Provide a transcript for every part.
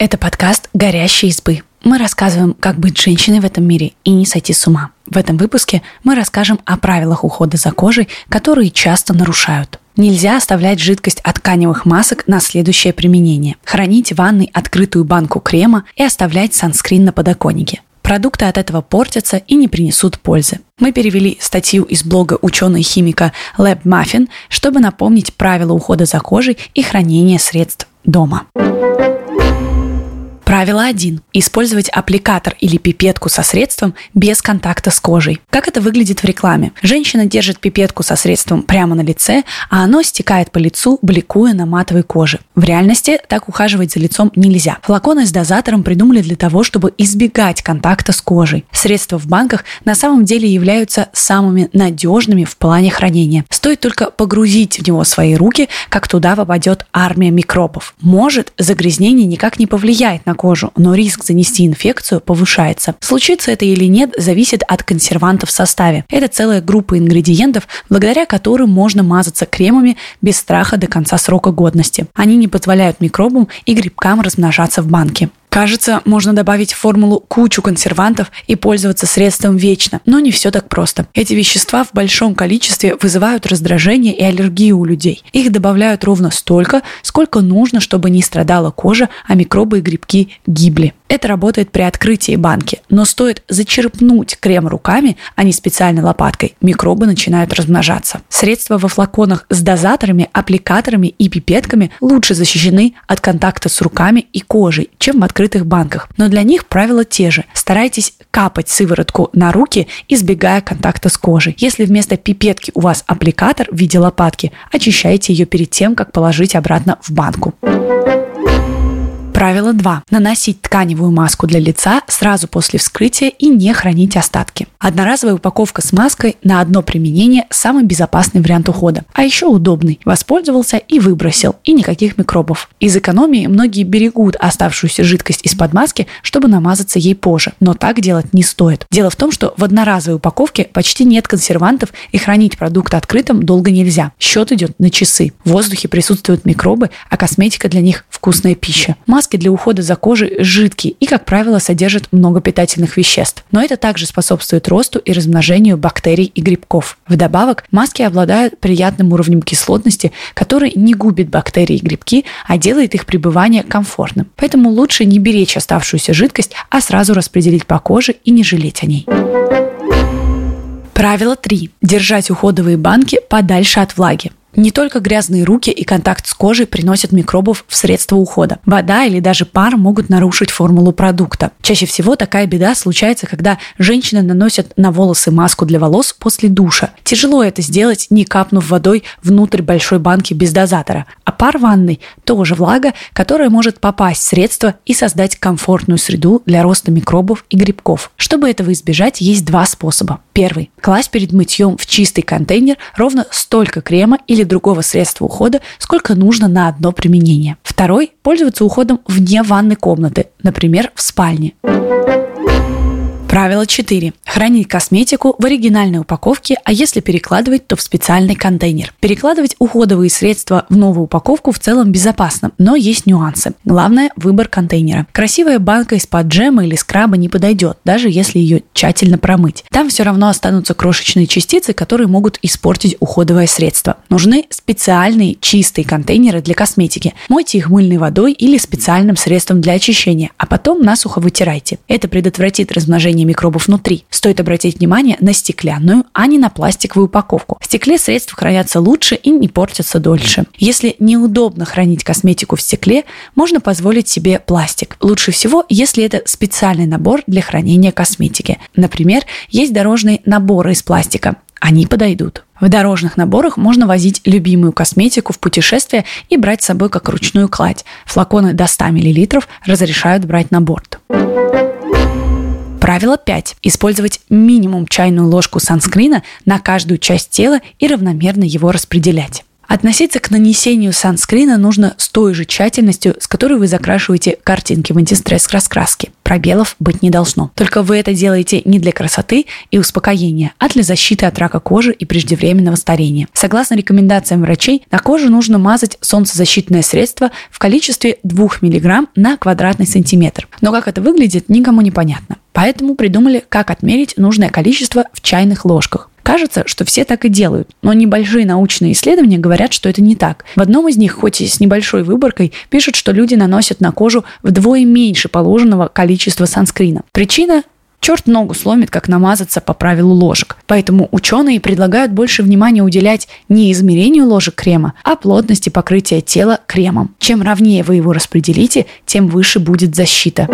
Это подкаст «Горящие избы». Мы рассказываем, как быть женщиной в этом мире и не сойти с ума. В этом выпуске мы расскажем о правилах ухода за кожей, которые часто нарушают. Нельзя оставлять жидкость от тканевых масок на следующее применение. Хранить в ванной открытую банку крема и оставлять санскрин на подоконнике. Продукты от этого портятся и не принесут пользы. Мы перевели статью из блога ученого-химика Lab Muffin, чтобы напомнить правила ухода за кожей и хранения средств дома. Правило 1. Использовать аппликатор или пипетку со средством без контакта с кожей. Как это выглядит в рекламе? Женщина держит пипетку со средством прямо на лице, а оно стекает по лицу, бликуя на матовой коже. В реальности так ухаживать за лицом нельзя. Флаконы с дозатором придумали для того, чтобы избегать контакта с кожей. Средства в банках на самом деле являются самыми надежными в плане хранения. Стоит только погрузить в него свои руки, как туда попадет армия микробов. Может, загрязнение никак не повлияет на кожу, но риск занести инфекцию повышается. Случится это или нет, зависит от консервантов в составе. Это целая группа ингредиентов, благодаря которым можно мазаться кремами без страха до конца срока годности. Они не позволяют микробам и грибкам размножаться в банке. Кажется, можно добавить в формулу кучу консервантов и пользоваться средством вечно, но не все так просто. Эти вещества в большом количестве вызывают раздражение и аллергию у людей. Их добавляют ровно столько, сколько нужно, чтобы не страдала кожа, а микробы и грибки гибли. Это работает при открытии банки, но стоит зачерпнуть крем руками, а не специальной лопаткой, микробы начинают размножаться. Средства во флаконах с дозаторами, аппликаторами и пипетками лучше защищены от контакта с руками и кожей, чем в открытых банках. Но для них правила те же. Старайтесь капать сыворотку на руки, избегая контакта с кожей. Если вместо пипетки у вас аппликатор в виде лопатки, очищайте ее перед тем, как положить обратно в банку. Правило 2. Наносить тканевую маску для лица сразу после вскрытия и не хранить остатки. Одноразовая упаковка с маской на одно применение – самый безопасный вариант ухода. А еще удобный. Воспользовался и выбросил, и никаких микробов. Из экономии многие берегут оставшуюся жидкость из-под маски, чтобы намазаться ей позже. Но так делать не стоит. Дело в том, что в одноразовой упаковке почти нет консервантов и хранить продукт открытым долго нельзя. Счет идет на часы. В воздухе присутствуют микробы, а косметика для них – вкусная пища. Маска маски для ухода за кожей жидкие и, как правило, содержат много питательных веществ. Но это также способствует росту и размножению бактерий и грибков. Вдобавок, маски обладают приятным уровнем кислотности, который не губит бактерии и грибки, а делает их пребывание комфортным. Поэтому лучше не беречь оставшуюся жидкость, а сразу распределить по коже и не жалеть о ней. Правило 3. Держать уходовые банки подальше от влаги. Не только грязные руки и контакт с кожей приносят микробов в средства ухода. Вода или даже пар могут нарушить формулу продукта. Чаще всего такая беда случается, когда женщины наносят на волосы маску для волос после душа. Тяжело это сделать, не капнув водой внутрь большой банки без дозатора. А пар ванной – тоже влага, которая может попасть в средство и создать комфортную среду для роста микробов и грибков. Чтобы этого избежать, есть два способа. Первый – класть перед мытьем в чистый контейнер ровно столько крема или или другого средства ухода, сколько нужно на одно применение. Второй – пользоваться уходом вне ванной комнаты, например, в спальне. Правило 4. Хранить косметику в оригинальной упаковке, а если перекладывать, то в специальный контейнер. Перекладывать уходовые средства в новую упаковку в целом безопасно, но есть нюансы. Главное – выбор контейнера. Красивая банка из-под джема или скраба не подойдет, даже если ее тщательно промыть. Там все равно останутся крошечные частицы, которые могут испортить уходовое средство. Нужны специальные чистые контейнеры для косметики. Мойте их мыльной водой или специальным средством для очищения, а потом насухо вытирайте. Это предотвратит размножение размножения микробов внутри. Стоит обратить внимание на стеклянную, а не на пластиковую упаковку. В стекле средства хранятся лучше и не портятся дольше. Если неудобно хранить косметику в стекле, можно позволить себе пластик. Лучше всего, если это специальный набор для хранения косметики. Например, есть дорожные наборы из пластика. Они подойдут. В дорожных наборах можно возить любимую косметику в путешествие и брать с собой как ручную кладь. Флаконы до 100 мл разрешают брать на борт. Правило 5. Использовать минимум чайную ложку санскрина на каждую часть тела и равномерно его распределять. Относиться к нанесению санскрина нужно с той же тщательностью, с которой вы закрашиваете картинки в антистресс-раскраске. Пробелов быть не должно. Только вы это делаете не для красоты и успокоения, а для защиты от рака кожи и преждевременного старения. Согласно рекомендациям врачей, на кожу нужно мазать солнцезащитное средство в количестве 2 мг на квадратный сантиметр. Но как это выглядит, никому не понятно. Поэтому придумали, как отмерить нужное количество в чайных ложках. Кажется, что все так и делают, но небольшие научные исследования говорят, что это не так. В одном из них, хоть и с небольшой выборкой, пишут, что люди наносят на кожу вдвое меньше положенного количества санскрина. Причина Черт ногу сломит, как намазаться по правилу ложек. Поэтому ученые предлагают больше внимания уделять не измерению ложек крема, а плотности покрытия тела кремом. Чем ровнее вы его распределите, тем выше будет защита.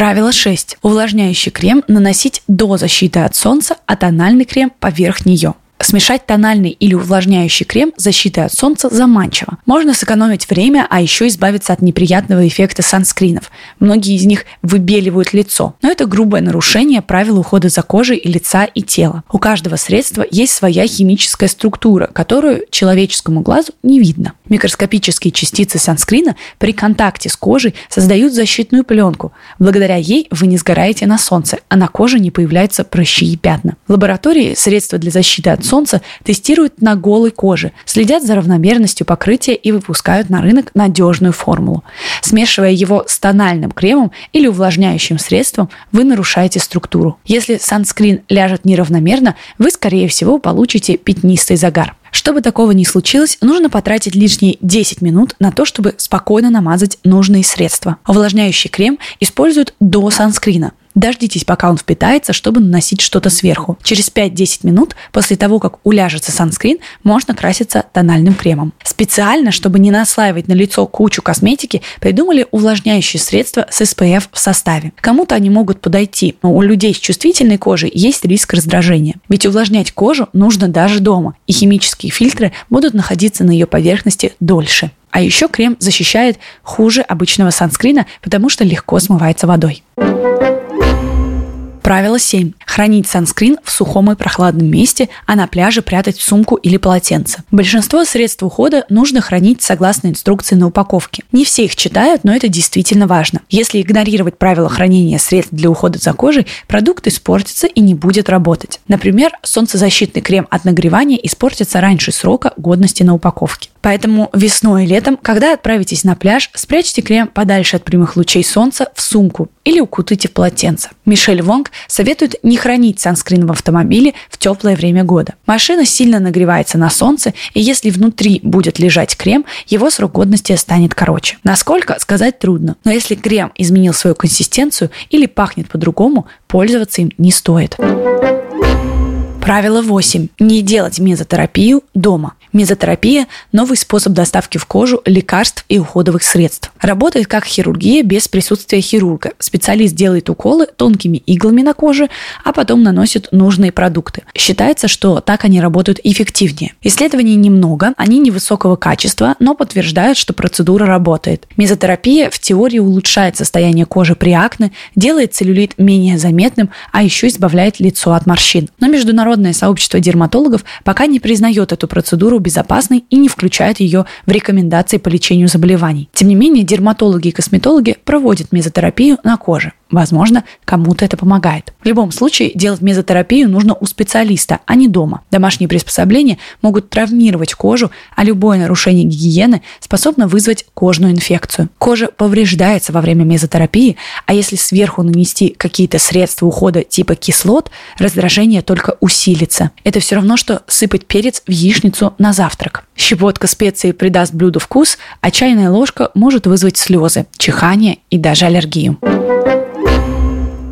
Правило 6. Увлажняющий крем наносить до защиты от солнца, а тональный крем поверх нее. Смешать тональный или увлажняющий крем защиты от солнца заманчиво. Можно сэкономить время, а еще избавиться от неприятного эффекта санскринов. Многие из них выбеливают лицо. Но это грубое нарушение правил ухода за кожей и лица и тела. У каждого средства есть своя химическая структура, которую человеческому глазу не видно. Микроскопические частицы санскрина при контакте с кожей создают защитную пленку. Благодаря ей вы не сгораете на солнце, а на коже не появляются прыщи и пятна. В лаборатории средства для защиты от солнца тестируют на голой коже, следят за равномерностью покрытия и выпускают на рынок надежную формулу. Смешивая его с тональным кремом или увлажняющим средством, вы нарушаете структуру. Если санскрин ляжет неравномерно, вы, скорее всего, получите пятнистый загар. Чтобы такого не случилось, нужно потратить лишние 10 минут на то, чтобы спокойно намазать нужные средства. Увлажняющий крем используют до санскрина. Дождитесь, пока он впитается, чтобы наносить что-то сверху. Через 5-10 минут после того, как уляжется санскрин, можно краситься тональным кремом. Специально, чтобы не наслаивать на лицо кучу косметики, придумали увлажняющие средства с SPF в составе. Кому-то они могут подойти, но у людей с чувствительной кожей есть риск раздражения. Ведь увлажнять кожу нужно даже дома, и химические фильтры будут находиться на ее поверхности дольше. А еще крем защищает хуже обычного санскрина, потому что легко смывается водой. Правило 7. Хранить санскрин в сухом и прохладном месте, а на пляже прятать в сумку или полотенце. Большинство средств ухода нужно хранить согласно инструкции на упаковке. Не все их читают, но это действительно важно. Если игнорировать правила хранения средств для ухода за кожей, продукт испортится и не будет работать. Например, солнцезащитный крем от нагревания испортится раньше срока годности на упаковке. Поэтому весной и летом, когда отправитесь на пляж, спрячьте крем подальше от прямых лучей солнца в сумку или укутайте в полотенце. Мишель Вонг советует не хранить санскрин в автомобиле в теплое время года. Машина сильно нагревается на солнце, и если внутри будет лежать крем, его срок годности станет короче. Насколько, сказать трудно. Но если крем изменил свою консистенцию или пахнет по-другому, пользоваться им не стоит. Правило 8. Не делать мезотерапию дома. Мезотерапия – новый способ доставки в кожу лекарств и уходовых средств. Работает как хирургия без присутствия хирурга. Специалист делает уколы тонкими иглами на коже, а потом наносит нужные продукты. Считается, что так они работают эффективнее. Исследований немного, они невысокого качества, но подтверждают, что процедура работает. Мезотерапия в теории улучшает состояние кожи при акне, делает целлюлит менее заметным, а еще избавляет лицо от морщин. Но международное сообщество дерматологов пока не признает эту процедуру безопасной и не включает ее в рекомендации по лечению заболеваний. Тем не менее, дерматологи и косметологи проводят мезотерапию на коже. Возможно, кому-то это помогает. В любом случае, делать мезотерапию нужно у специалиста, а не дома. Домашние приспособления могут травмировать кожу, а любое нарушение гигиены способно вызвать кожную инфекцию. Кожа повреждается во время мезотерапии, а если сверху нанести какие-то средства ухода типа кислот, раздражение только усилится. Это все равно, что сыпать перец в яичницу на завтрак. Щепотка специй придаст блюду вкус, а чайная ложка может вызвать слезы, чихание и даже аллергию.